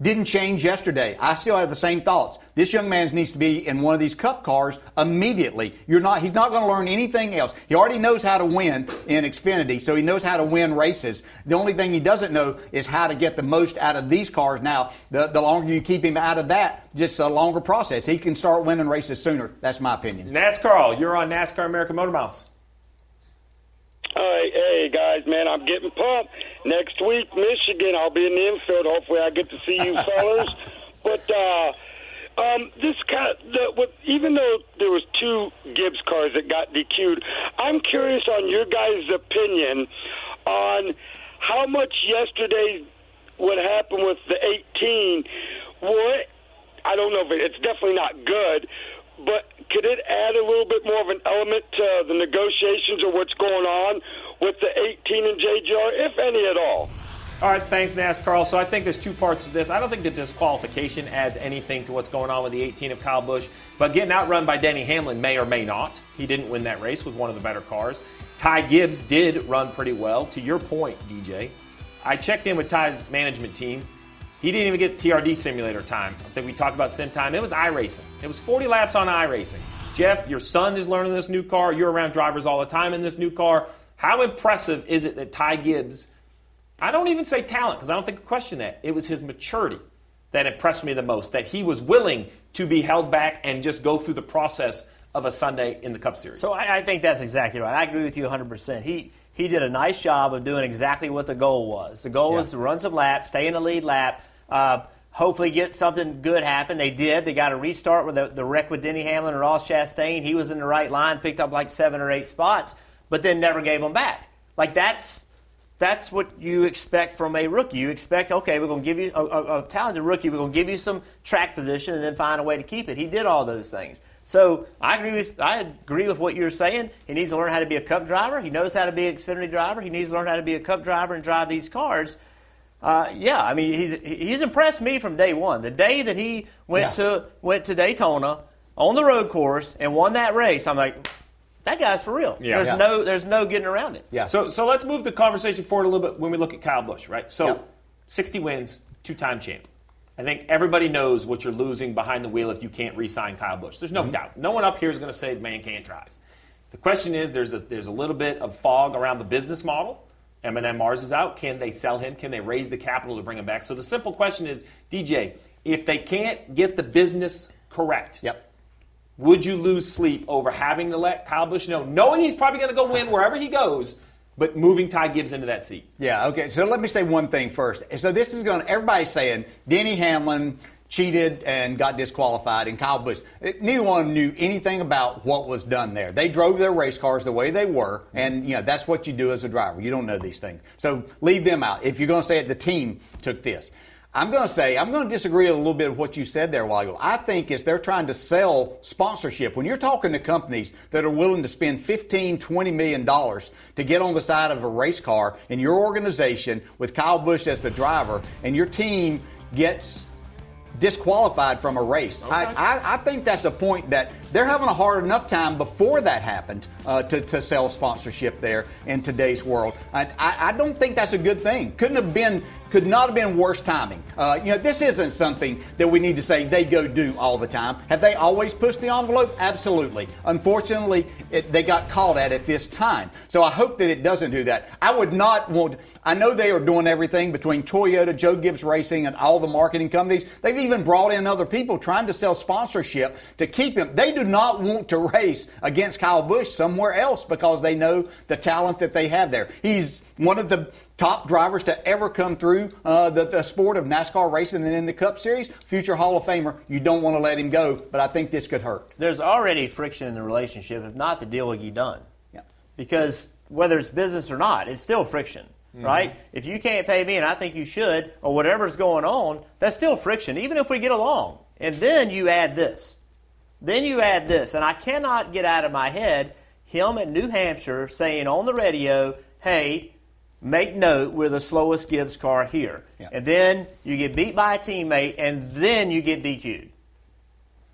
didn't change yesterday. I still have the same thoughts. This young man needs to be in one of these cup cars immediately. You're not he's not going to learn anything else. He already knows how to win in Xfinity, so he knows how to win races. The only thing he doesn't know is how to get the most out of these cars now. The, the longer you keep him out of that, just a longer process. He can start winning races sooner. That's my opinion. NASCAR, you're on NASCAR American Motor Mouths. All right, hey guys, man, I'm getting pumped. Next week, Michigan, I'll be in the infield. Hopefully, I get to see you fellas. but uh, um, this kind, of, the, what, even though there was two Gibbs cars that got DQ'd, I'm curious on your guys' opinion on how much yesterday what happened with the 18. What I don't know if it, it's definitely not good, but could it add a little bit more of an element to the negotiations or what's going on with the 18 and JGR, if any at all? All right, thanks, NASCAR. So I think there's two parts to this. I don't think the disqualification adds anything to what's going on with the 18 of Kyle Busch, but getting outrun by Denny Hamlin may or may not. He didn't win that race with one of the better cars. Ty Gibbs did run pretty well. To your point, DJ, I checked in with Ty's management team. He didn't even get TRD simulator time. I think we talked about sim time. It was iRacing. It was 40 laps on iRacing. Jeff, your son is learning this new car. You're around drivers all the time in this new car. How impressive is it that Ty Gibbs? I don't even say talent because I don't think I question that. It was his maturity that impressed me the most, that he was willing to be held back and just go through the process of a Sunday in the Cup Series. So I, I think that's exactly right. I agree with you 100%. He, he did a nice job of doing exactly what the goal was. The goal Yeah. was to run some laps, stay in the lead lap, uh, hopefully get something good happen. They did. They got a restart with the, the wreck with Denny Hamlin and Ross Chastain. He was in the right line, picked up like seven or eight spots, but then never gave them back. Like that's that's what you expect from a rookie. You expect, okay, we're going to give you a, a, a talented rookie. We're going to give you some track position and then find a way to keep it. He did all those things. So I agree with I agree with what you're saying. He needs to learn how to be a Cup driver. He knows how to be an Xfinity driver. He needs to learn how to be a Cup driver and drive these cars. Uh, yeah, I mean he's he's impressed me from day one. The day that he went to went to Daytona on the road course and won that race, I'm like, that guy's for real. Yeah. There's Yeah. no there's no getting around it. Yeah. So, so let's move the conversation forward a little bit when we look at Kyle Busch, right? So, Yep. 60 wins, two-time champ. I think everybody knows what you're losing behind the wheel if you can't re-sign Kyle Busch. There's no Mm-hmm. doubt. No one up here is going to say man can't drive. The question is, there's a, there's a little bit of fog around the business model. M&M Mars is out. Can they sell him? Can they raise the capital to bring him back? So the simple question is, DJ, if they can't get the business correct, yep. Would you lose sleep over having to let Kyle Busch know, knowing he's probably going to go win wherever he goes, but moving Ty Gibbs into that seat? Yeah, okay. So let me say one thing first. So this is going to, everybody's saying Denny Hamlin cheated and got disqualified, and Kyle Busch. Eh, neither one of them knew anything about what was done there. They drove their race cars the way they were, and you know that's what you do as a driver. You don't know these things, so leave them out. If you're going to say it, the team took this. I'm going to say I'm going to disagree a little bit with what you said there a while ago. I think is they're trying to sell sponsorship. When you're talking to companies that are willing to spend 15, 20 million dollars to get on the side of a race car in your organization with Kyle Busch as the driver, and your team gets disqualified from a race. I, I, I think that's a point that they're having a hard enough time before that happened uh, to, to sell sponsorship there in today's world. I, I, I don't think that's a good thing. Couldn't have been. Could not have been worse timing. Uh, you know, this isn't something that we need to say they go do all the time. Have they always pushed the envelope? Absolutely. Unfortunately, it, they got caught at it this time. So I hope that it doesn't do that. I would not want. I know they are doing everything between Toyota, Joe Gibbs Racing, and all the marketing companies. They've even brought in other people trying to sell sponsorship to keep him. They do not want to race against Kyle Busch somewhere else because they know the talent that they have there. He's one of the top drivers to ever come through uh, the, the sport of NASCAR racing and in the Cup Series. Future Hall of Famer. You don't want to let him go, but I think this could hurt. There's already friction in the relationship. If not, the deal would be done. Yeah. Because whether it's business or not, it's still friction, Mm-hmm. right? If you can't pay me, and I think you should, or whatever's going on, that's still friction, even if we get along. And then you add this. Then you add this, and I cannot get out of my head him at New Hampshire saying on the radio, "Hey, make note we're the slowest Gibbs car here." And then you get beat by a teammate, and then you get DQ'd.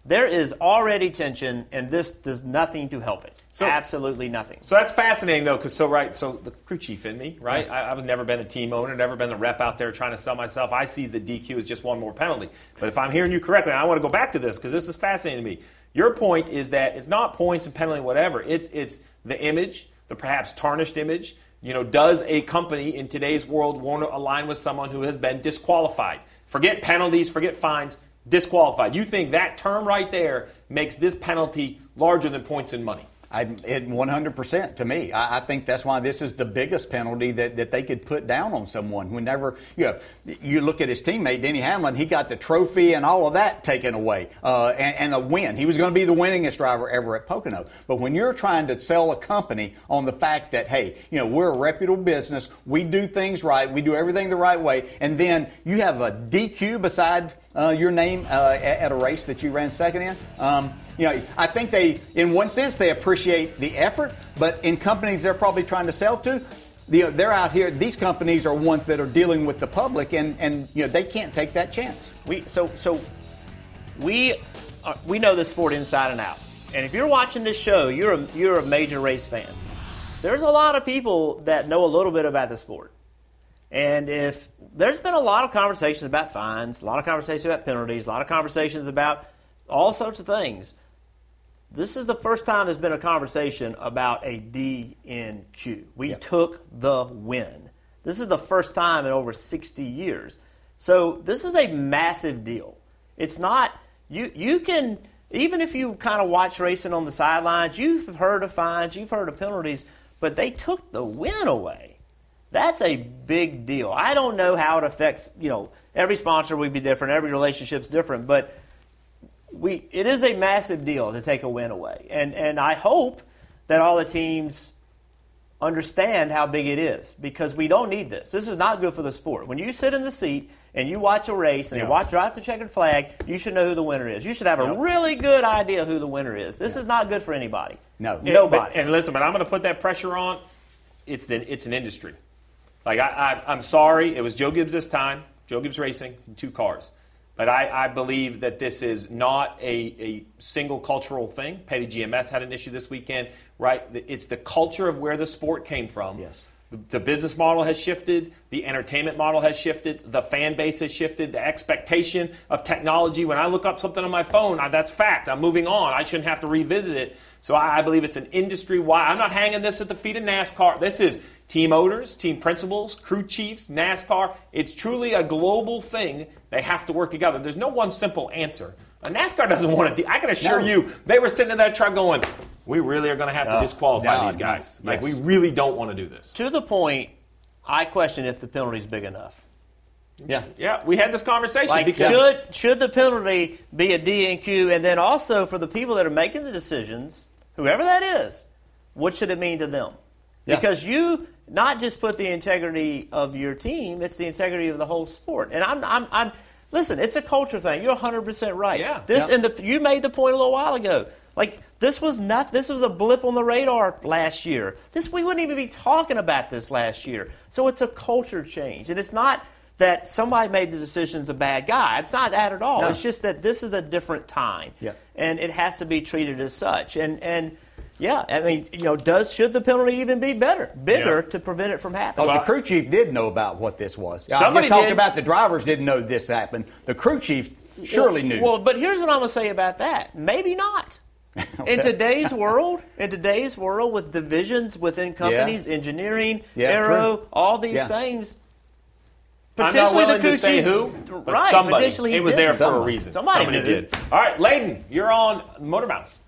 There is already tension, and this does nothing to help it. Absolutely nothing. So that's fascinating, though, because so right, so the crew chief in me, right? I, I've never been a team owner, never been the rep out there trying to sell myself. I see the DQ as just one more penalty. But if I'm hearing you correctly, I want to go back to this because this is fascinating to me. Your point is that it's not points and penalty, whatever. It's it's the image, the perhaps tarnished image. You know, does a company in today's world want to align with someone who has been disqualified? Forget penalties, forget fines, disqualified. You think that term right there makes this penalty larger than points and money? I, it 100% to me. I, I think that's why this is the biggest penalty that, that they could put down on someone. Whenever you know, you look at his teammate Denny Hamlin, he got the trophy and all of that taken away, uh, and, and a win. He was going to be the winningest driver ever at Pocono. But when you're trying to sell a company on the fact that hey, you know, we're a reputable business, we do things right, we do everything the right way, and then you have a DQ beside uh, your name uh, at, a race that you ran second in. Um, you know, I think they, in one sense, they appreciate the effort, but in companies they're probably trying to sell to, the, they're out here. These companies are ones that are dealing with the public, and, and you know they can't take that chance. We so so we uh, we know this sport inside and out. And if you're watching this show, you're a, you're a major race fan. There's a lot of people that know a little bit about the sport. And if there's been a lot of conversations about fines, a lot of conversations about penalties, a lot of conversations about all sorts of things. This is the first time there's been a conversation about a DNQ. We Yep. took the win. This is the first time in over 60 years. So this is a massive deal. It's not you you can even if you kind of watch racing on the sidelines, you've heard of fines, you've heard of penalties, but they took the win away. That's a big deal. I don't know how it affects, you know, every sponsor would be different, every relationship's different, but we it is a massive deal to take a win away. And and I hope that all the teams understand how big it is because we don't need this. This is not good for the sport. When you sit in the seat and you watch a race and Yeah. you watch drive the checkered flag, you should know who the winner is. You should have a really good idea who the winner is. This is not good for anybody. No. And- Nobody. but- and listen, but I'm going to put that pressure on. It's the, it's an industry. Like I, I, I'm sorry, it was Joe Gibbs this time. Joe Gibbs Racing, two cars. But I, I believe that this is not a, a single cultural thing. Petty GMS had an issue this weekend, right? It's the culture of where the sport came from. Yes. The, the business model has shifted. The entertainment model has shifted. The fan base has shifted. The expectation of technology. When I look up something on my phone, I, that's fact. I'm moving on. I shouldn't have to revisit it. So I, I believe it's an industry wide. I'm not hanging this at the feet of NASCAR. This is team owners, team principals, crew chiefs, NASCAR. It's truly a global thing. They have to work together. There's no one simple answer. Uh, NASCAR doesn't want to. De- I can assure No. you, they were sitting in that truck going, "We really are going to have to disqualify No, these no. guys. Like we really don't want to do this." to the point, I question if the penalty's big enough. Yeah. Yeah, we had this conversation Like, because should should the penalty be a DNQ? And then also for the people that are making the decisions, whoever that is, what should it mean to them? Yeah. Because you not just put the integrity of your team; it's the integrity of the whole sport. And I'm, I'm, I'm listen. It's a culture thing. You're 100 percent right. Yeah. This Yeah. and the you made the point a little while ago. Like this was not. This was a blip on the radar last year. This we wouldn't even be talking about this last year. So it's a culture change, and it's not that somebody made the decision's a bad guy. It's not that at all. No. It's just that this is a different time, Yeah. and it has to be treated as such. And and yeah, I mean, you know, does should the penalty even be better, bigger Yeah. to prevent it from happening? Because the crew chief did know about what this was. I Somebody just talked did. about the drivers didn't know this happened. The crew chief surely well, knew. Well, but here's what I'm going to say about that. Maybe not. In today's world, in today's world with divisions within companies, engineering, Yeah, aero, true. all these Yeah. things. I'm not Potentially the crew to say chief- who, but right, somebody. potentially he It was did. there for a reason. Somebody knew. did. All right, Layden, you're on Motor Mouths.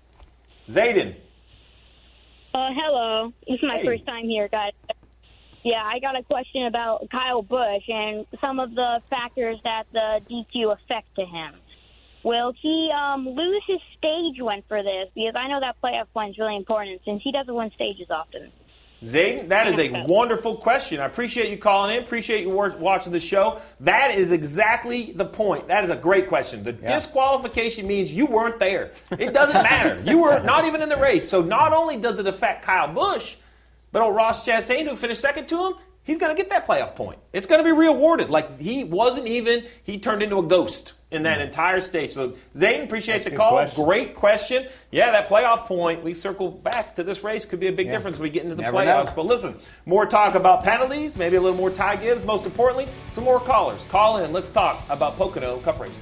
Zayden, Uh, hello. This is my Hey. first time here, guys. Yeah, I got a question about Kyle Busch and some of the factors that the DQ affect to him. Will he um, lose his stage win for this? Because I know that playoff win is really important since he doesn't win stages often. Zayden, that is a wonderful question. I appreciate you calling in. Appreciate you watching the show. That is exactly the point. That is a great question. The disqualification means you weren't there. It doesn't matter. You were not even in the race. So not only does it affect Kyle Busch, but old Ross Chastain, who finished second to him, he's going to get that playoff point. It's going to be rewarded. Like he wasn't even. He turned into a ghost in that mm-hmm. entire stage. So Zayden, appreciate the call. question. Great question. Yeah, that playoff point. We circle back to this race could be a big difference when we get into the Never playoffs. know. But listen, more talk about penalties, maybe a little more Ty Gibbs. Most importantly, some more callers. Call in. Let's talk about Pocono Cup racing.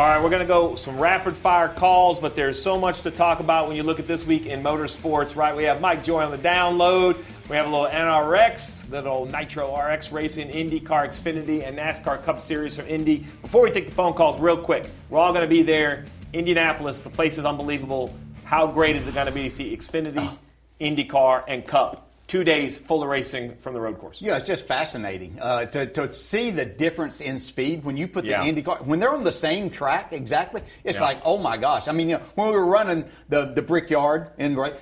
All right, we're going to go some rapid fire calls, but there's so much to talk about when you look at this week in motorsports, right? We have Mike Joy on the download. We have a little NRX, little Nitro RX racing, IndyCar Xfinity, and NASCAR Cup Series from Indy. Before we take the phone calls, real quick, we're all going to be there. Indianapolis, the place is unbelievable. How great is it going to be to see Xfinity, oh. IndyCar, and Cup? Two days full of racing from the road course. Yeah, it's just fascinating uh, to, to see the difference in speed when you put the Yeah. Indy car when they're on the same track exactly. It's Yeah. like oh my gosh! I mean, you know, when we were running the the Brickyard in right,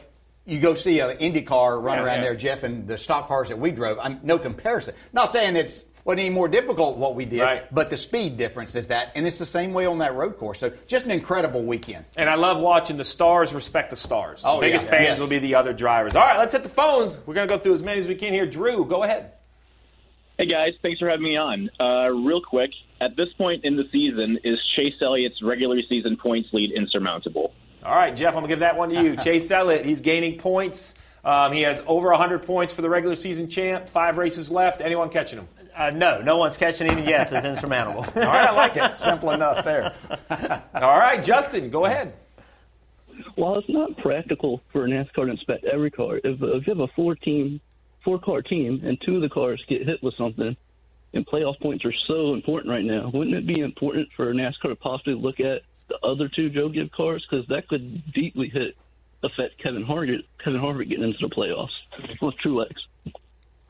you go see an Indy car run Yeah, around there, Jeff, and the stock cars that we drove. I'm no comparison. Not saying it's wasn't any more difficult what we did, Right. but the speed difference is that, and it's the same way on that road course. So just an incredible weekend. And I love watching the stars respect the stars. Oh, the biggest yeah. fans Yes. will be the other drivers. All right, let's hit the phones. We're going to go through as many as we can here. Drew, go ahead. Hey guys, thanks for having me on. Uh, real quick, at this point in the season, is Chase Elliott's regular season points lead insurmountable? All right, Jeff, I'm going to give that one to you. Chase Elliott, he's gaining points. Um, he has over 100 points for the regular season champ. Five races left. Anyone catching him? Uh, no, no one's catching him. Yes, it's insurmountable. All right, I like it. Simple enough there. All right, Justin, go ahead. While it's not practical for NASCAR to inspect every car, if, if you have a four team, four car team, and two of the cars get hit with something, and playoff points are so important right now, wouldn't it be important for NASCAR to possibly look at the other two Joe Gibbs cars because that could deeply hit affect Kevin Harvick, Kevin Harvick getting into the playoffs with Truex.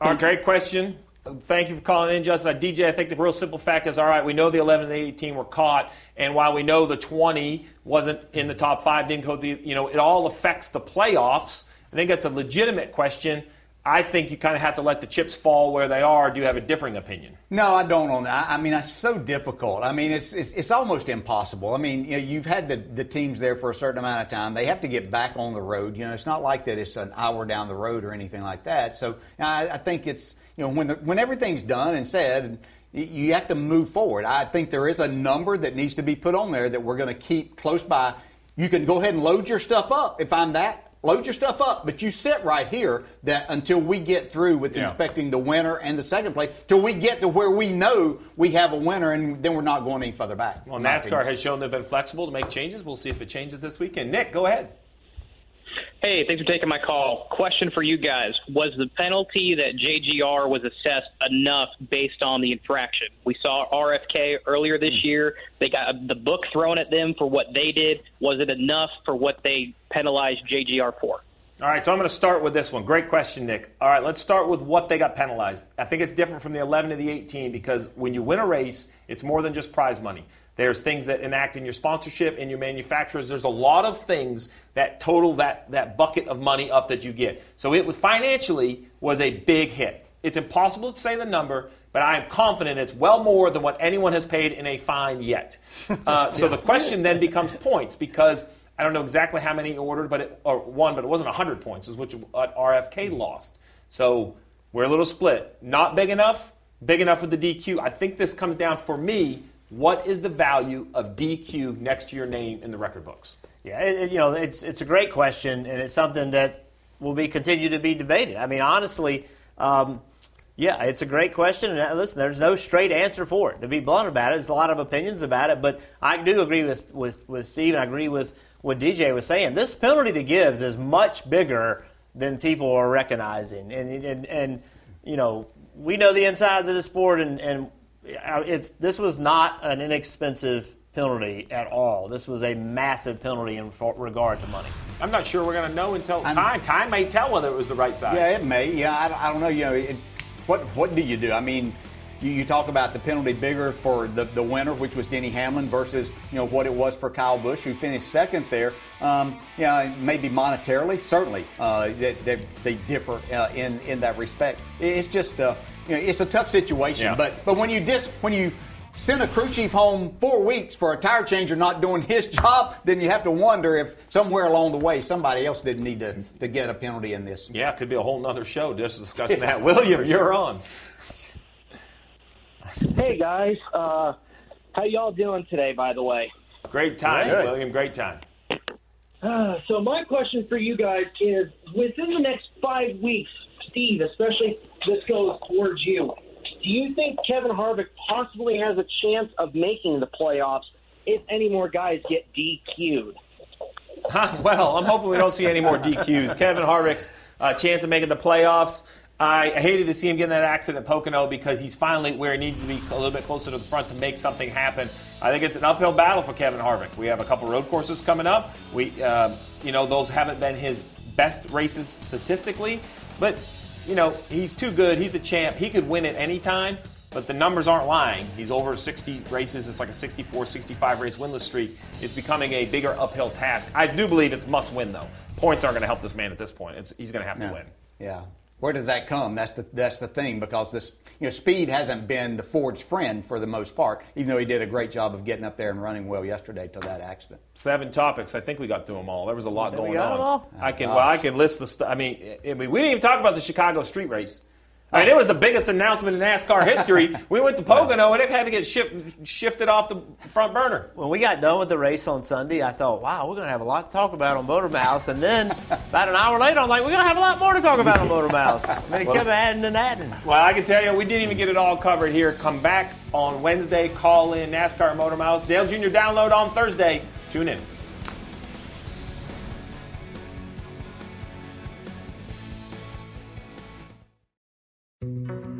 All right, great question. Thank you for calling in, Justin. Uh, DJ, I think the real simple fact is all right, we know the 11 and the 18 were caught, and while we know the 20 wasn't in the top five, didn't go the, you know, it all affects the playoffs. I think that's a legitimate question. I think you kind of have to let the chips fall where they are. Do you have a differing opinion? No, I don't on that. I mean, it's so difficult. I mean, it's it's, it's almost impossible. I mean, you know, you've had the, the teams there for a certain amount of time. They have to get back on the road. You know, it's not like that. It's an hour down the road or anything like that. So I, I think it's you know when the, when everything's done and said. You have to move forward. I think there is a number that needs to be put on there that we're going to keep close by. You can go ahead and load your stuff up if I'm that. Load your stuff up, but you sit right here that until we get through with Yeah. inspecting the winner and the second place, till we get to where we know we have a winner, and then we're not going any further back. Well, NASCAR has shown they've been flexible to make changes. We'll see if it changes this weekend. Nick, go ahead. Hey, thanks for taking my call. Question for you guys. Was the penalty that JGR was assessed enough based on the infraction? We saw RFK earlier this hmm. year. They got the book thrown at them for what they did. Was it enough for what they penalized JGR for? All right, so I'm going to start with this one. Great question, Nick. All right, let's start with what they got penalized. I think it's different from the 11 to the 18 because when you win a race, it's more than just prize money. There's things that enact in your sponsorship and your manufacturers. There's a lot of things that total that, that bucket of money up that you get. So it was financially was a big hit. It's impossible to say the number, but I am confident it's well more than what anyone has paid in a fine yet. Uh, so the question then becomes points because I don't know exactly how many ordered, but it, or one, but it wasn't 100 points, is which RFK lost. So we're a little split. Not big enough, big enough with the DQ. I think this comes down for me. What is the value of DQ next to your name in the record books? Yeah, it, it- you know, it's it's a great question, and it's something that will be continue to be debated. I mean, honestly, um, yeah, it's a great question, and uh, listen, there's no straight answer for it. To be blunt about it, there's a lot of opinions about it, but I do agree with with with Steve, and I agree with what DJ was saying. This penalty to Gibbs is much bigger than people are recognizing, and and and you know, we know the insides of the sport, and and it's this was not an inexpensive penalty at all. This was a massive penalty in for- regard to money. I'm not sure we're going to know until time. Time may tell whether it was the right size. Yeah, it may. Yeah, I, I don't know. You know, it, what what do you do? I mean, you, you talk about the penalty bigger for the, the winner, which was Denny Hamlin, versus you know what it was for Kyle Busch, who finished second there. Um, yeah, maybe monetarily, certainly uh, they, they, they differ uh, in in that respect. It's just uh, you know, it's a tough situation. Yeah. But but when you dis when you send a crew chief home four weeks for a tire changer not doing his job, then you have to wonder if somewhere along the way somebody else didn't need to, to get a penalty in this. Yeah, it could be a whole nother show just discussing that. William, you're on. Hey guys, uh, how y'all doing today? By the way, Great time, Good. William. Great time. uh, so my question for you guys is: within the next five weeks, Steve, especially this goes towards you. Do you think Kevin Harvick possibly has a chance of making the playoffs if any more guys get DQ'd? well, I'm hoping we don't see any more DQs. Kevin Harvick's uh, chance of making the playoffs. I hated to see him get in that accident at Pocono because he's finally where he needs to be a little bit closer to the front to make something happen. I think it's an uphill battle for Kevin Harvick. We have a couple road courses coming up. We, uh, you know, those haven't been his best races statistically, but you know, he's too good. He's a champ. He could win at any time, but the numbers aren't lying. He's over 60 races. It's like a 64, 65 race winless streak. It's becoming a bigger uphill task. I do believe it's must win, though. Points aren't going to help this man at this point. It's, he's going to have to Yeah. win. Yeah. Where does that come? That's the that's the thing because this you know speed hasn't been the Ford's friend for the most part. Even though he did a great job of getting up there and running well yesterday till that accident. Seven topics. I think we got through them all. There was a lot Did we going got on. them all? I can Oh, well, I can list the stuff. I mean, I mean, we didn't even talk about the Chicago street race. I mean, it was the biggest announcement in NASCAR history. we went to Pocono and it had to get shift, shifted off the front burner. When we got done with the race on Sunday, I thought, wow, we're going to have a lot to talk about on Motor Mouths. And then about an hour later, I'm like, we're going to have a lot more to talk about on Motor Mouths. I mean, it Well- kept adding and adding. Well, I can tell you, we didn't even get it all covered here. Come back on Wednesday. Call in NASCAR Motor Mouths. Dale Jr. download on Thursday. Tune in.